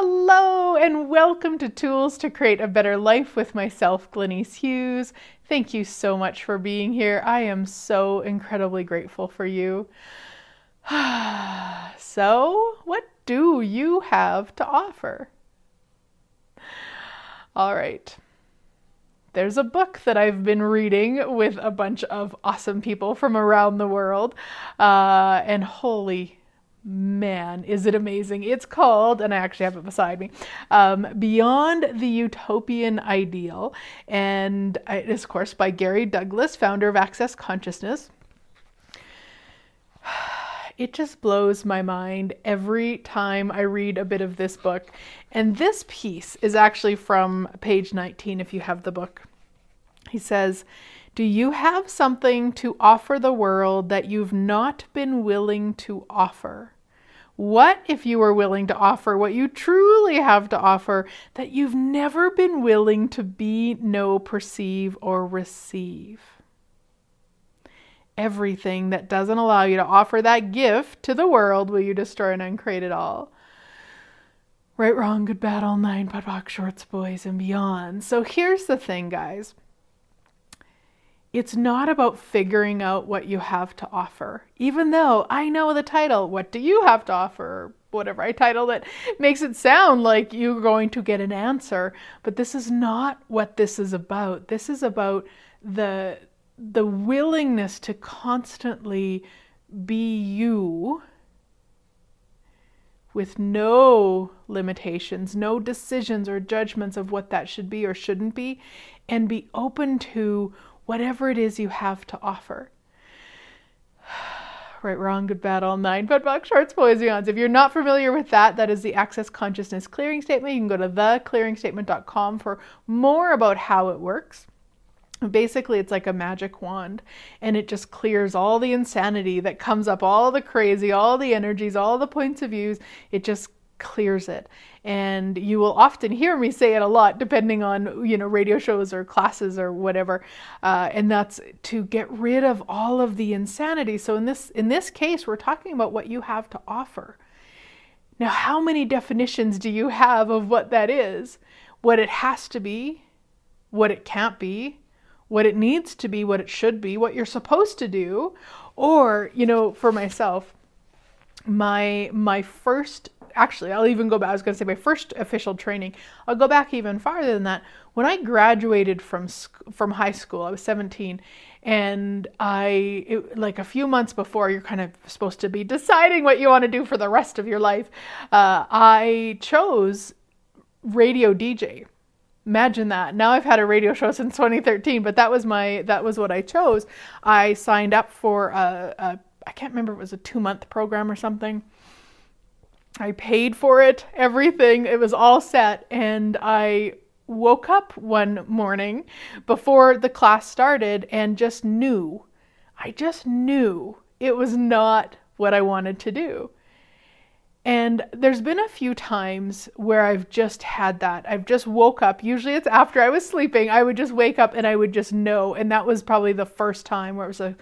Hello, and welcome to Tools to Create a Better Life with myself, Glenise Hughes. Thank you so much for being here. I am so incredibly grateful for you. so, what do you have to offer? All right. There's a book that I've been reading with a bunch of awesome people from around the world. Uh, and holy man, is it amazing! It's called, and I actually have it beside me, um, Beyond the Utopian Ideal, and it is, of course, by Gary Douglas, founder of Access Consciousness. It just blows my mind every time I read a bit of this book. And this piece is actually from page 19, if you have the book. He says, Do you have something to offer the world that you've not been willing to offer? What if you were willing to offer what you truly have to offer that you've never been willing to be, know, perceive, or receive? Everything that doesn't allow you to offer that gift to the world will you destroy and uncreate it all. Right, wrong, good, bad, all nine, POD shorts, boys, and beyond. So here's the thing, guys it's not about figuring out what you have to offer. Even though I know the title, What Do You Have to Offer? whatever I titled it, makes it sound like you're going to get an answer. But this is not what this is about. This is about the the willingness to constantly be you with no limitations, no decisions or judgments of what that should be or shouldn't be, and be open to whatever it is you have to offer. right, wrong, good, bad, all nine, POD POC shorts, beyonds. If you're not familiar with that, that is the Access Consciousness Clearing Statement. You can go to theclearingstatement.com for more about how it works. Basically, it's like a magic wand, and it just clears all the insanity that comes up, all the crazy, all the energies, all the points of views. It just clears it and you will often hear me say it a lot depending on you know radio shows or classes or whatever. Uh, and that's to get rid of all of the insanity. So in this in this case we're talking about what you have to offer. Now how many definitions do you have of what that is? What it has to be what it can't be what it needs to be what it should be what you're supposed to do? Or you know for myself my my first actually, I'll even go back. I was going to say my first official training. I'll go back even farther than that. When I graduated from from high school, I was 17, and I it, like a few months before you're kind of supposed to be deciding what you want to do for the rest of your life. Uh, I chose radio DJ. Imagine that. Now I've had a radio show since 2013, but that was my that was what I chose. I signed up for a, a I can't remember it was a two month program or something I paid for it, everything. It was all set. And I woke up one morning before the class started and just knew, I just knew it was not what I wanted to do. And there's been a few times where I've just had that. I've just woke up. Usually it's after I was sleeping. I would just wake up and I would just know. And that was probably the first time where it was like,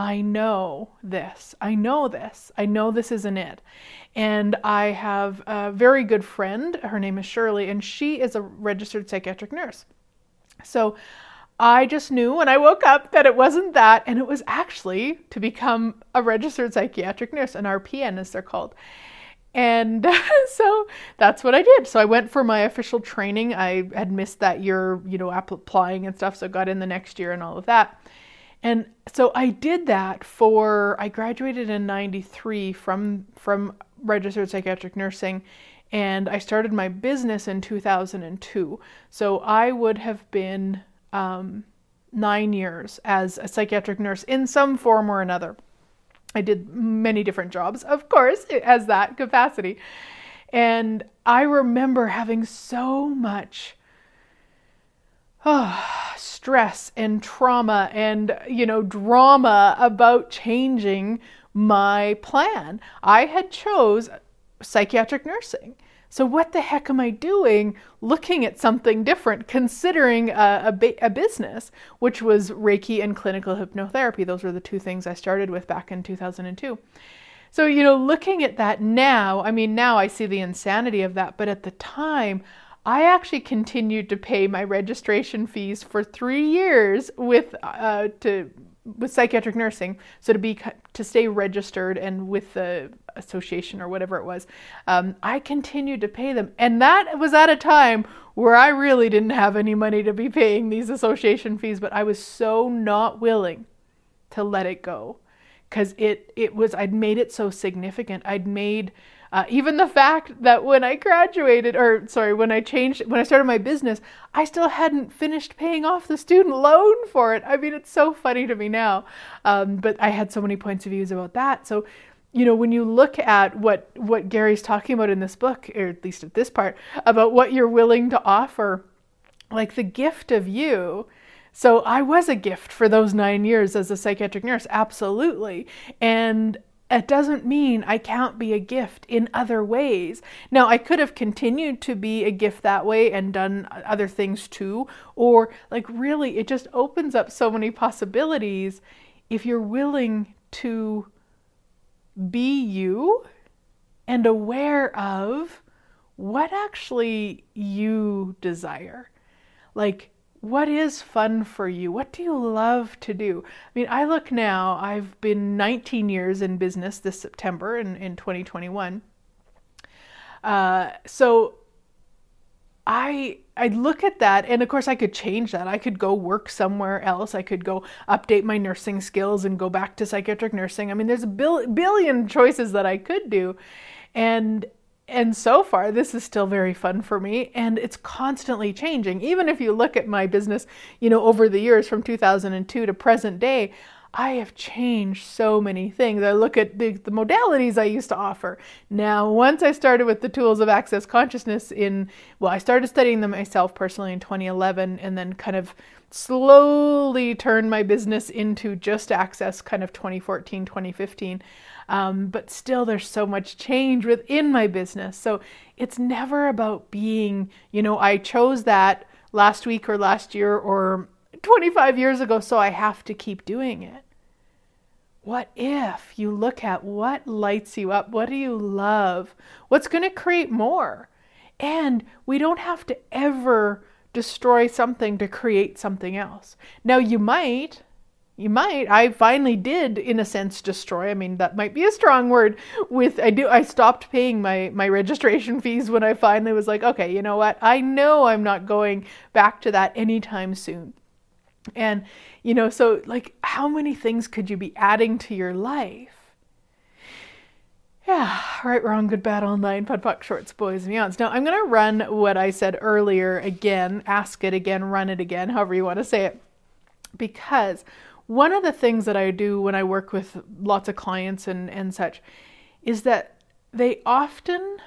I know this. I know this. I know this isn't it. And I have a very good friend. Her name is Shirley, and she is a registered psychiatric nurse. So I just knew when I woke up that it wasn't that, and it was actually to become a registered psychiatric nurse, an RPN as they're called. And so that's what I did. So I went for my official training. I had missed that year, you know, applying and stuff, so got in the next year and all of that. And so I did that for I graduated in 93 from from registered psychiatric nursing and I started my business in 2002. So I would have been um, nine years as a psychiatric nurse in some form or another. I did many different jobs, of course, as that capacity. And I remember having so much oh, stress and trauma and, you know, drama about changing my plan. I had chose psychiatric nursing. So what the heck am I doing looking at something different, considering a, a, a, business, which was Reiki and clinical hypnotherapy? Those were the two things I started with back in 2002. so, you know, looking at that now, I mean, now I see the insanity of that, but at the time, I actually continued to pay my registration fees for three years with uh, to with psychiatric nursing. So to be to stay registered and with the association or whatever it was, um, I continued to pay them, and that was at a time where I really didn't have any money to be paying these association fees, but I was so not willing to let it go because it it was I'd made it so significant. I'd made uh, even the fact that when I graduated, or sorry, when I changed, when I started my business, I still hadn't finished paying off the student loan for it. I mean, it's so funny to me now. Um, but I had so many points of views about that. So, you know, when you look at what what Gary's talking about in this book, or at least at this part, about what you're willing to offer, like the gift of you. So I was a gift for those nine years as a psychiatric nurse, absolutely. And it doesn't mean I can't be a gift in other ways. Now, I could have continued to be a gift that way and done other things too, or like really, it just opens up so many possibilities if you're willing to be you and aware of what actually you desire. Like, what is fun for you? What do you love to do? I mean, I look now, I've been 19 years in business this September in, in 2021. Uh, so I I look at that and of course I could change that. I could go work somewhere else. I could go update my nursing skills and go back to psychiatric nursing. I mean, there's a bil- billion choices that I could do. And and so far this is still very fun for me and it's constantly changing. Even if you look at my business you know over the years from 2002 to present day I have changed so many things. I look at the, the, modalities I used to offer. Now, once I started with the tools of access consciousness in, well, I started studying them myself personally in 2011 and then kind of slowly turned my business into just access kind of 2014, 2015. Um, but still, there's so much change within my business. So it's never about being, you know, I chose that last week or last year or 25 years ago, so I have to keep doing it. What if you look at what lights you up? What do you love? What's going to create more? And we don't have to ever destroy something to create something else. Now, you might, you might i finally did in a sense destroy i mean that might be a strong word with i do i stopped paying my my registration fees when i finally was like okay you know what i know i'm not going back to that anytime soon and you know so like how many things could you be adding to your life yeah, right, wrong, good, bad, online, POC, shorts, boys, and beyonds. Now, I'm going to run what I said earlier again, ask it again, run it again, however you want to say it, because one of the things that I do when I work with lots of clients and, and such is that they often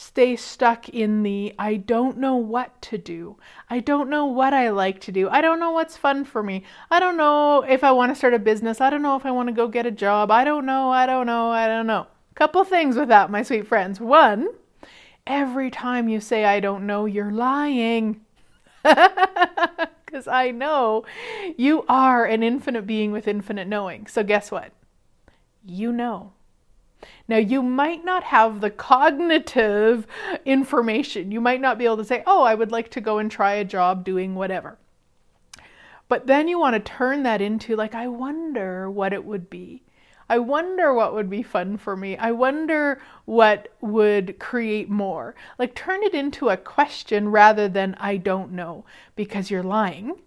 stay stuck in the I don't know what to do. I don't know what I like to do. I don't know what's fun for me. I don't know if I want to start a business. I don't know if I want to go get a job. I don't know. I don't know. I don't know. Couple things with that, my sweet friends. One, every time you say I don't know, you're lying. because I know you are an infinite being with infinite knowing. So, guess what? You know. Now, you might not have the cognitive information. You might not be able to say, oh, I would like to go and try a job doing whatever. But then you want to turn that into, like, I wonder what it would be. I wonder what would be fun for me. I wonder what would create more. Like turn it into a question rather than I don't know because you're lying.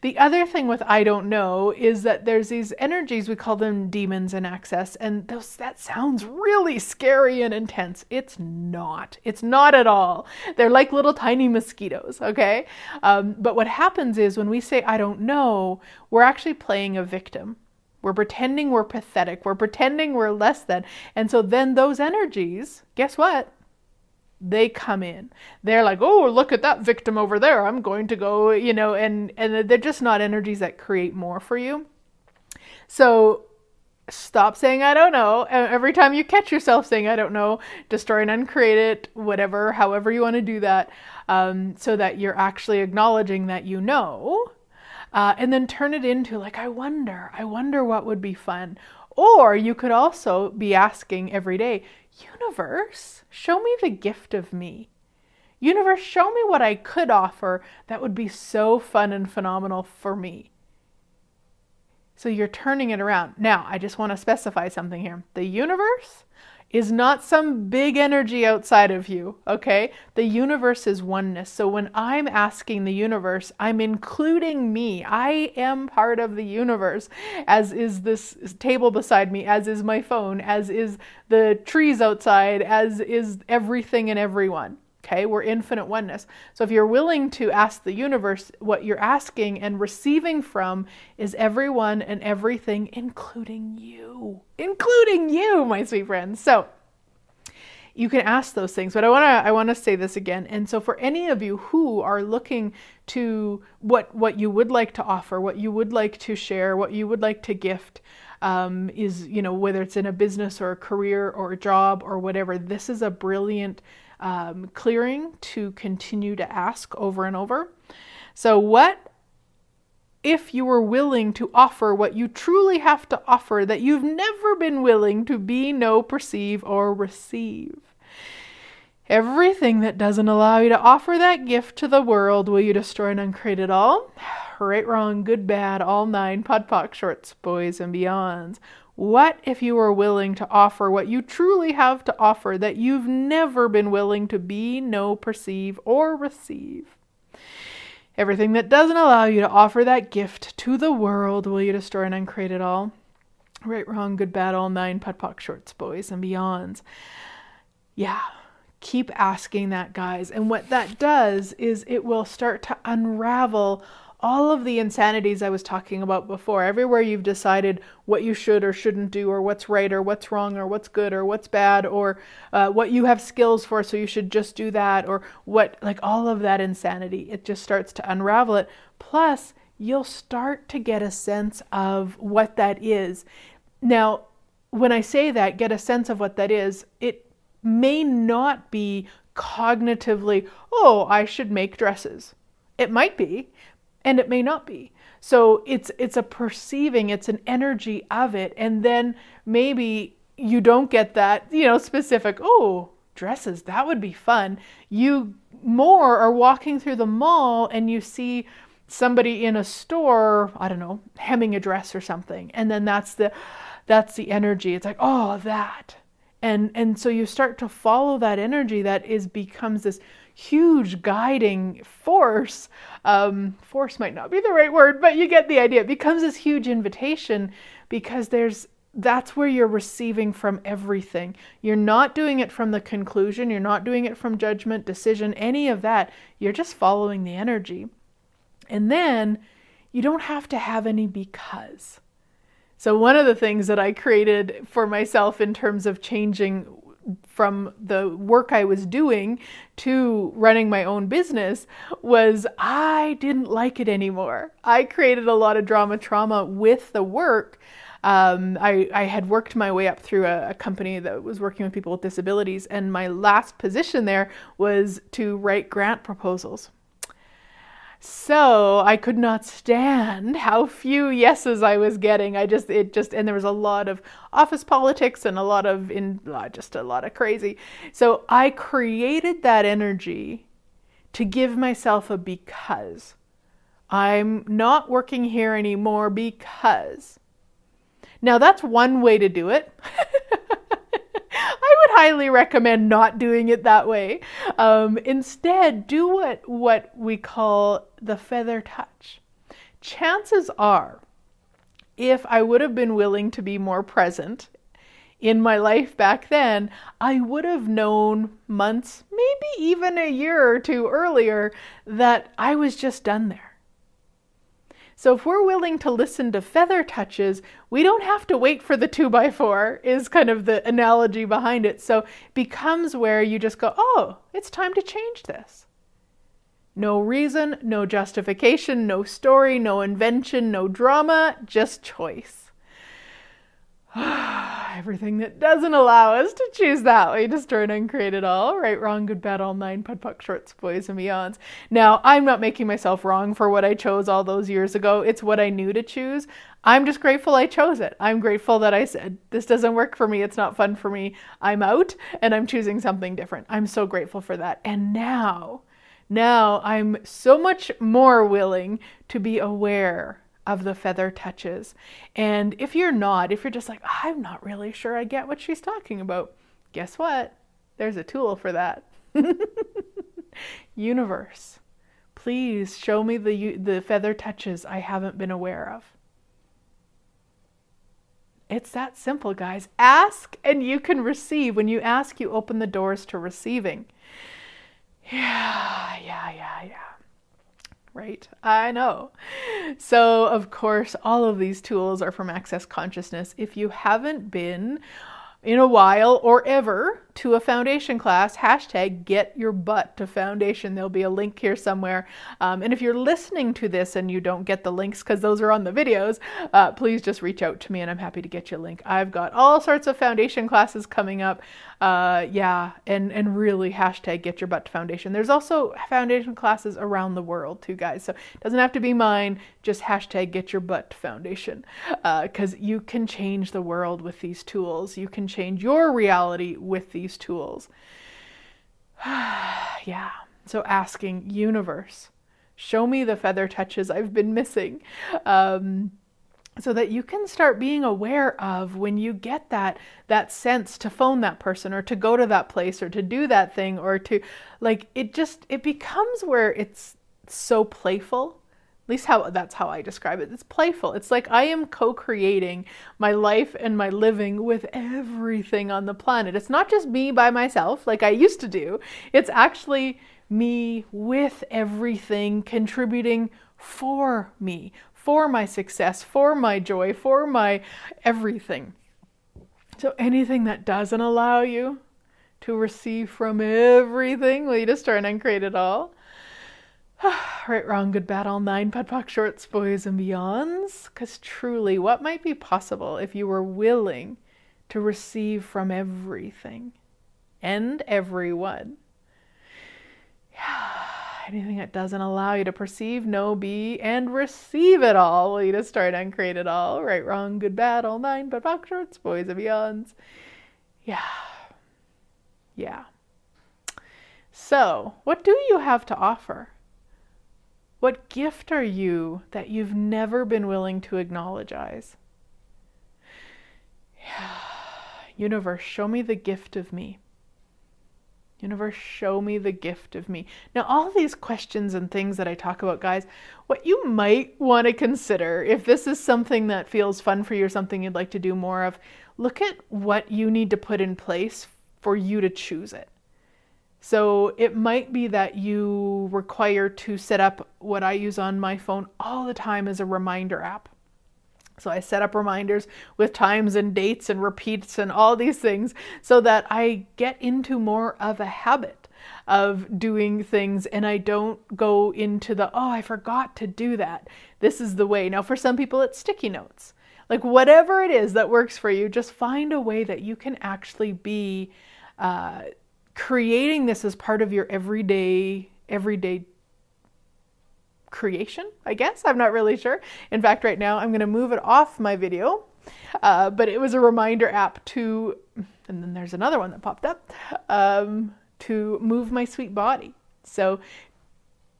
The other thing with I don't know is that there's these energies, we call them demons in access, and those that sounds really scary and intense. It's not. It's not at all. They're like little tiny mosquitoes, okay? Um, but what happens is when we say I don't know, we're actually playing a victim. We're pretending we're pathetic. We're pretending we're less than. And so then those energies, guess what? They come in. They're like, "Oh, look at that victim over there. I'm going to go, you know, and and they're just not energies that create more for you. So stop saying I don't know. Every time you catch yourself saying I don't know, destroy and uncreate it, whatever, however you want to do that, um, so that you're actually acknowledging that you know uh, and then turn it into like i wonder i wonder what would be fun Or you could also be asking every day, Universe, show me the gift of me. Universe, show me what I could offer that would be so fun and phenomenal for me. So you're turning it around. Now, I just want to specify something here. The universe is not some big energy outside of you, okay? The universe is oneness. So when I'm asking the universe, I'm including me. I am part of the universe, as is this table beside me, as is my phone, as is the trees outside, as is everything and everyone. Okay, we're infinite oneness. So if you're willing to ask the universe, what you're asking and receiving from is everyone and everything, including you, including you, my sweet friends. So you can ask those things but i want to i want to say this again and so for any of you who are looking to what what you would like to offer what you would like to share what you would like to gift um, is you know whether it's in a business or a career or a job or whatever this is a brilliant um, clearing to continue to ask over and over. So, what if you were willing to offer what you truly have to offer that you've never been willing to be, know, perceive, or receive? Everything that doesn't allow you to offer that gift to the world, will you destroy and uncreate it all? Right, wrong, good, bad, all nine, POD POC, shorts, boys, and beyonds. What if you were willing to offer what you truly have to offer that you've never been willing to be, know, perceive, or receive? Everything that doesn't allow you to offer that gift to the world, will you destroy and uncreate it all? Right, wrong, good, bad, all nine, POD POC, shorts, boys, and beyonds. Yeah, keep asking that, guys. And what that does is it will start to unravel all of the insanities I was talking about before, everywhere you've decided what you should or shouldn't do, or what's right or what's wrong, or what's good or what's bad, or uh, what you have skills for, so you should just do that, or what, like all of that insanity, it just starts to unravel it. Plus, you'll start to get a sense of what that is. Now, when I say that, get a sense of what that is, it may not be cognitively, oh, I should make dresses. It might be, and it may not be. So it's it's a perceiving it's an energy of it. And then maybe you don't get that you know specific oh dresses that would be fun. You more are walking through the mall and you see somebody in a store i don't know hemming a dress or something. And then that's the that's the energy. It's like oh that and and so you start to follow that energy that is becomes this huge guiding force. Um, force might not be the right word, but you get the idea. It becomes this huge invitation because there's that's where you're receiving from everything. You're not doing it from the conclusion, you're not doing it from judgment, decision, any of that. You're just following the energy. And then you don't have to have any because. So, one of the things that I created for myself in terms of changing from the work I was doing to running my own business was I didn't like it anymore. I created a lot of drama trauma with the work. Um, I, I, had worked my way up through a, a, company that was working with people with disabilities, and my last position there was to write grant proposals. So I could not stand how few yeses I was getting. I just, it just, and there was a lot of office politics and a lot of, in uh, just a lot of crazy. So I created that energy to give myself a because. I'm not working here anymore because. Now that's one way to do it. would highly recommend not doing it that way. Um, instead, do what what we call the feather touch. Chances are, if I would have been willing to be more present in my life back then, I would have known months, maybe even a year or two earlier, that I was just done there. So if we're willing to listen to feather touches, we don't have to wait for the two by four, is kind of the analogy behind it. So it becomes where you just go, oh, it's time to change this. No reason, no justification, no story, no invention, no drama, just choice. Everything that doesn't allow us to choose that way, destroy and uncreate it all. Right, wrong, good, bad, all nine, POD, POC, shorts, boys, and beyonds. Now, I'm not making myself wrong for what I chose all those years ago. It's what I knew to choose. I'm just grateful I chose it. I'm grateful that I said, this doesn't work for me. It's not fun for me. I'm out and I'm choosing something different. I'm so grateful for that. And now, now I'm so much more willing to be aware of the feather touches. And if you're not, if you're just like, I'm not really sure I get what she's talking about, guess what? There's a tool for that. Universe, please show me the the feather touches I haven't been aware of. It's that simple, guys. Ask and you can receive. When you ask, you open the doors to receiving. Yeah, yeah, yeah, yeah. Right? I know. So, of course, all of these tools are from Access Consciousness. If you haven't been in a while or ever to a foundation class, hashtag get your butt to foundation. There'll be a link here somewhere. Um, and if you're listening to this and you don't get the links because those are on the videos, uh, please just reach out to me and I'm happy to get you a link. I've got all sorts of foundation classes coming up. Uh, yeah, and, and really hashtag get your butt to foundation. There's also foundation classes around the world too, guys. So it doesn't have to be mine, just hashtag get your butt to foundation because uh, you can change the world with these tools. You can change your reality with these these tools. yeah. So asking, universe, show me the feather touches I've been missing. Um, so that you can start being aware of when you get that that sense to phone that person or to go to that place or to do that thing or to like it just it becomes where it's so playful least how that's how I describe it. It's playful. It's like I am co-creating my life and my living with everything on the planet. It's not just me by myself like I used to do. It's actually me with everything contributing for me, for my success, for my joy, for my everything. So anything that doesn't allow you to receive from everything, we just try and create it all right, wrong, good, bad, all nine, POD shorts, boys, and beyonds. Because truly, what might be possible if you were willing to receive from everything and everyone? Yeah. Anything that doesn't allow you to perceive, know, be, and receive it all will you to start and create it all. Right, wrong, good, bad, all nine, POD shorts, boys, and beyonds. Yeah. Yeah. So, what do you have to offer? What gift are you that you've never been willing to acknowledge? Universe, show me the gift of me. Universe, show me the gift of me. Now, all these questions and things that I talk about, guys, what you might want to consider if this is something that feels fun for you or something you'd like to do more of, look at what you need to put in place for you to choose it. So it might be that you require to set up what I use on my phone all the time as a reminder app. So I set up reminders with times and dates and repeats and all these things so that I get into more of a habit of doing things and I don't go into the, oh, I forgot to do that. This is the way. Now, for some people, it's sticky notes. Like, whatever it is that works for you, just find a way that you can actually be. Uh, creating this as part of your everyday everyday creation i guess? I'm not really sure. In fact right now i'm going to move it off my video. Uh, but it was a reminder app to and then there's another one that popped up um, to move my sweet body. So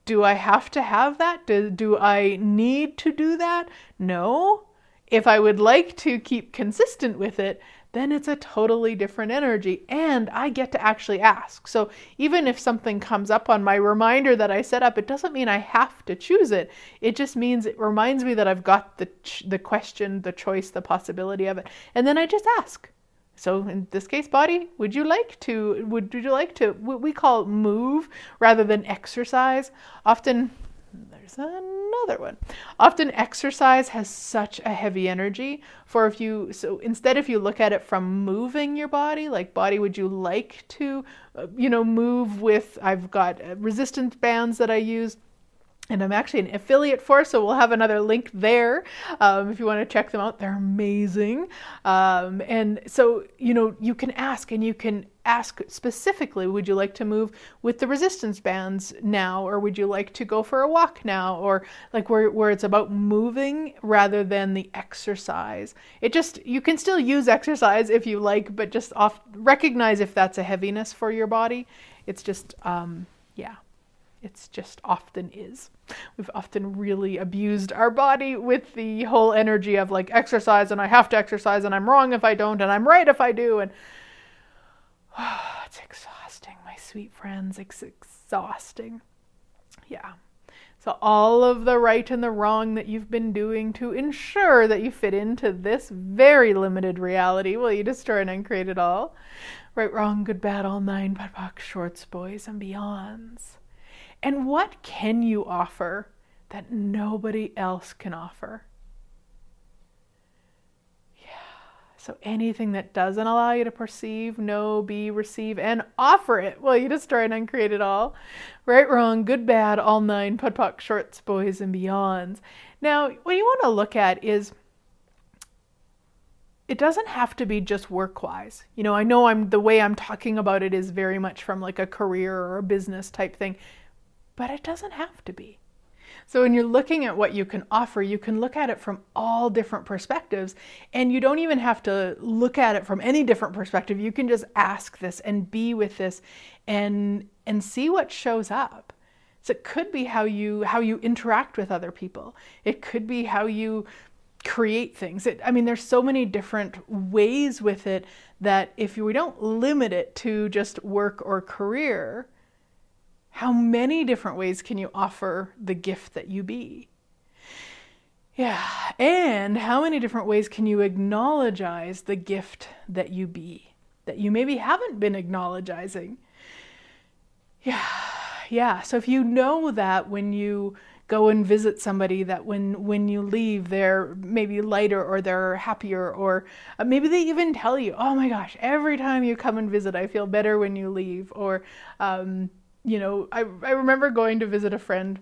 do i have to have that? Do, do i need to do that? No. If i would like to keep consistent with it then it's a totally different energy and I get to actually ask. So even if something comes up on my reminder that I set up, it doesn't mean I have to choose it. It just means it reminds me that I've got the ch- the question, the choice, the possibility of it. And then I just ask. So in this case, body, would you like to would, would you like to what we call move rather than exercise? Often there's another one. Often exercise has such a heavy energy for if you so instead if you look at it from moving your body, like body would you like to uh, you know move with I've got uh, resistance bands that I use and I'm actually an affiliate for, so we'll have another link there um, if you want to check them out. They're amazing. Um, and so, you know, you can ask and you can ask specifically would you like to move with the resistance bands now, or would you like to go for a walk now, or like where, where it's about moving rather than the exercise. It just, you can still use exercise if you like, but just off, recognize if that's a heaviness for your body. It's just, um, yeah it's just often is. We've often really abused our body with the whole energy of like exercise and I have to exercise and I'm wrong if I don't and I'm right if I do and oh, it's exhausting, my sweet friends. It's exhausting. Yeah. So, all of the right and the wrong that you've been doing to ensure that you fit into this very limited reality, will you destroy and uncreate it all? Right, wrong, good, bad, all nine, POD POC, shorts, boys, and beyonds. And what can you offer that nobody else can offer? Yeah. So anything that doesn't allow you to perceive, know, be, receive, and offer it, well, you destroy and uncreate it all. Right, wrong, good, bad, all nine, POD POC, shorts, boys, and beyonds. Now, what you want to look at is it doesn't have to be just work wise. You know, I know I'm the way I'm talking about it is very much from like a career or a business type thing but it doesn't have to be. So, when you're looking at what you can offer, you can look at it from all different perspectives, and you don't even have to look at it from any different perspective. You can just ask this and be with this and and see what shows up. So it could be how you how you interact with other people. It could be how you create things. It, I mean, there's so many different ways with it that if we don't limit it to just work or career, how many different ways can you offer the gift that you be? Yeah, and how many different ways can you acknowledge the gift that you be that you maybe haven't been acknowledging? Yeah, yeah. So if you know that when you go and visit somebody that when when you leave they're maybe lighter or they're happier or uh, maybe they even tell you oh my gosh every time you come and visit i feel better when you leave or um, you know, I, I remember going to visit a friend,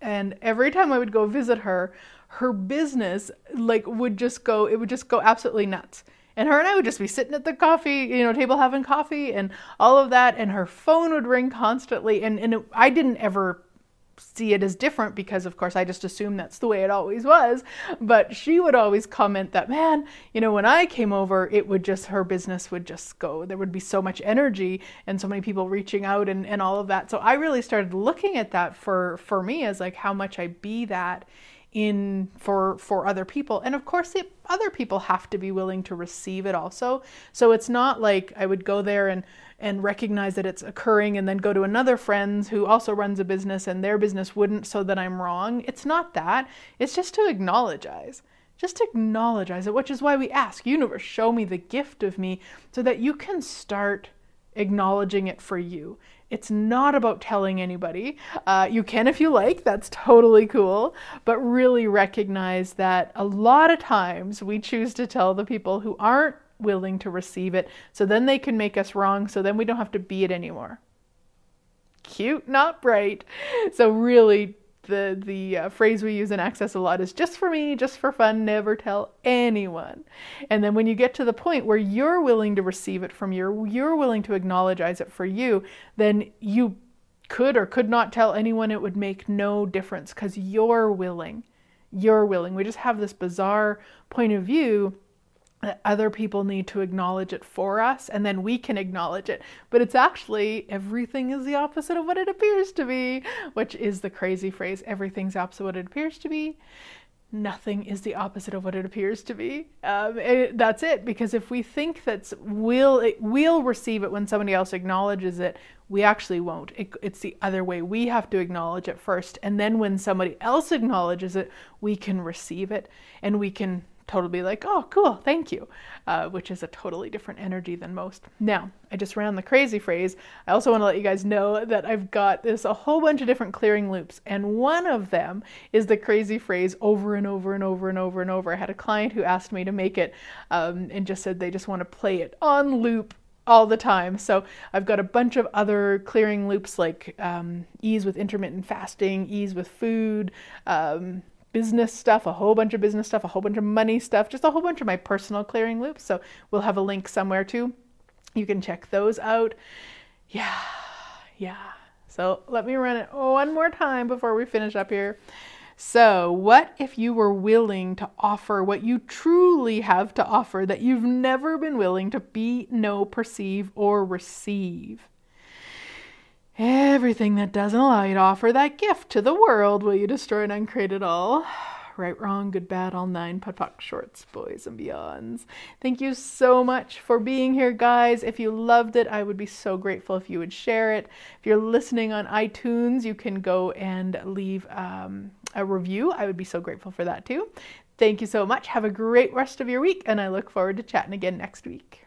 and every time I would go visit her, her business like would just go, it would just go absolutely nuts. And her and I would just be sitting at the coffee, you know, table having coffee and all of that. And her phone would ring constantly. And, and it, I didn't ever see it as different because of course I just assume that's the way it always was. But she would always comment that man you know when I came over it would just her business would just go. There would be so much energy and so many people reaching out and, and all of that. So I really started looking at that for for me as like how much I be that in for for other people and of course the other people have to be willing to receive it also so it's not like I would go there and and recognize that it's occurring and then go to another friend's who also runs a business and their business wouldn't so that I'm wrong. It's not that. It's just to acknowledge. Just acknowledge it, which is why we ask, universe, show me the gift of me so that you can start acknowledging it for you. It's not about telling anybody. Uh, you can if you like, that's totally cool. But really recognize that a lot of times we choose to tell the people who aren't willing to receive it. So then they can make us wrong. So then we don't have to be it anymore. Cute, not bright. So really, the the uh, phrase we use in access a lot is just for me, just for fun, never tell anyone. And then when you get to the point where you're willing to receive it from you, you're willing to acknowledge it for you, then you could or could not tell anyone. It would make no difference because you're willing. You're willing. We just have this bizarre point of view that other people need to acknowledge it for us and then we can acknowledge it. But it's actually everything is the opposite of what it appears to be, which is the crazy phrase everything's opposite of what it appears to be. Nothing is the opposite of what it appears to be. Um, it, that's it. Because if we think that we'll it, we'll receive it when somebody else acknowledges it, we actually won't. It, it's the other way. We have to acknowledge it first, and then when somebody else acknowledges it, we can receive it, and we can totally be like, oh, cool, thank you, uh, which is a totally different energy than most. Now, I just ran the crazy phrase. I also want to let you guys know that I've got this a whole bunch of different clearing loops, and one of them is the crazy phrase over and over and over and over and over. I had a client who asked me to make it um, and just said they just want to play it on loop all the time. So I've got a bunch of other clearing loops like um, ease with intermittent fasting, ease with food, um, business stuff, a whole bunch of business stuff, a whole bunch of money stuff, just a whole bunch of my personal clearing loops. So we'll have a link somewhere too. You can check those out. Yeah, yeah. So let me run it one more time before we finish up here. So, what if you were willing to offer what you truly have to offer that you've never been willing to be, know, perceive, or receive? Everything that doesn't allow you to offer that gift to the world, will you destroy and uncreate it all? right, wrong, good, bad, all nine, POC, shorts, boys, and beyonds. Thank you so much for being here, guys. If you loved it, I would be so grateful if you would share it. If you're listening on iTunes, you can go and leave um, a review. I would be so grateful for that too. Thank you so much. Have a great rest of your week, and I look forward to chatting again next week.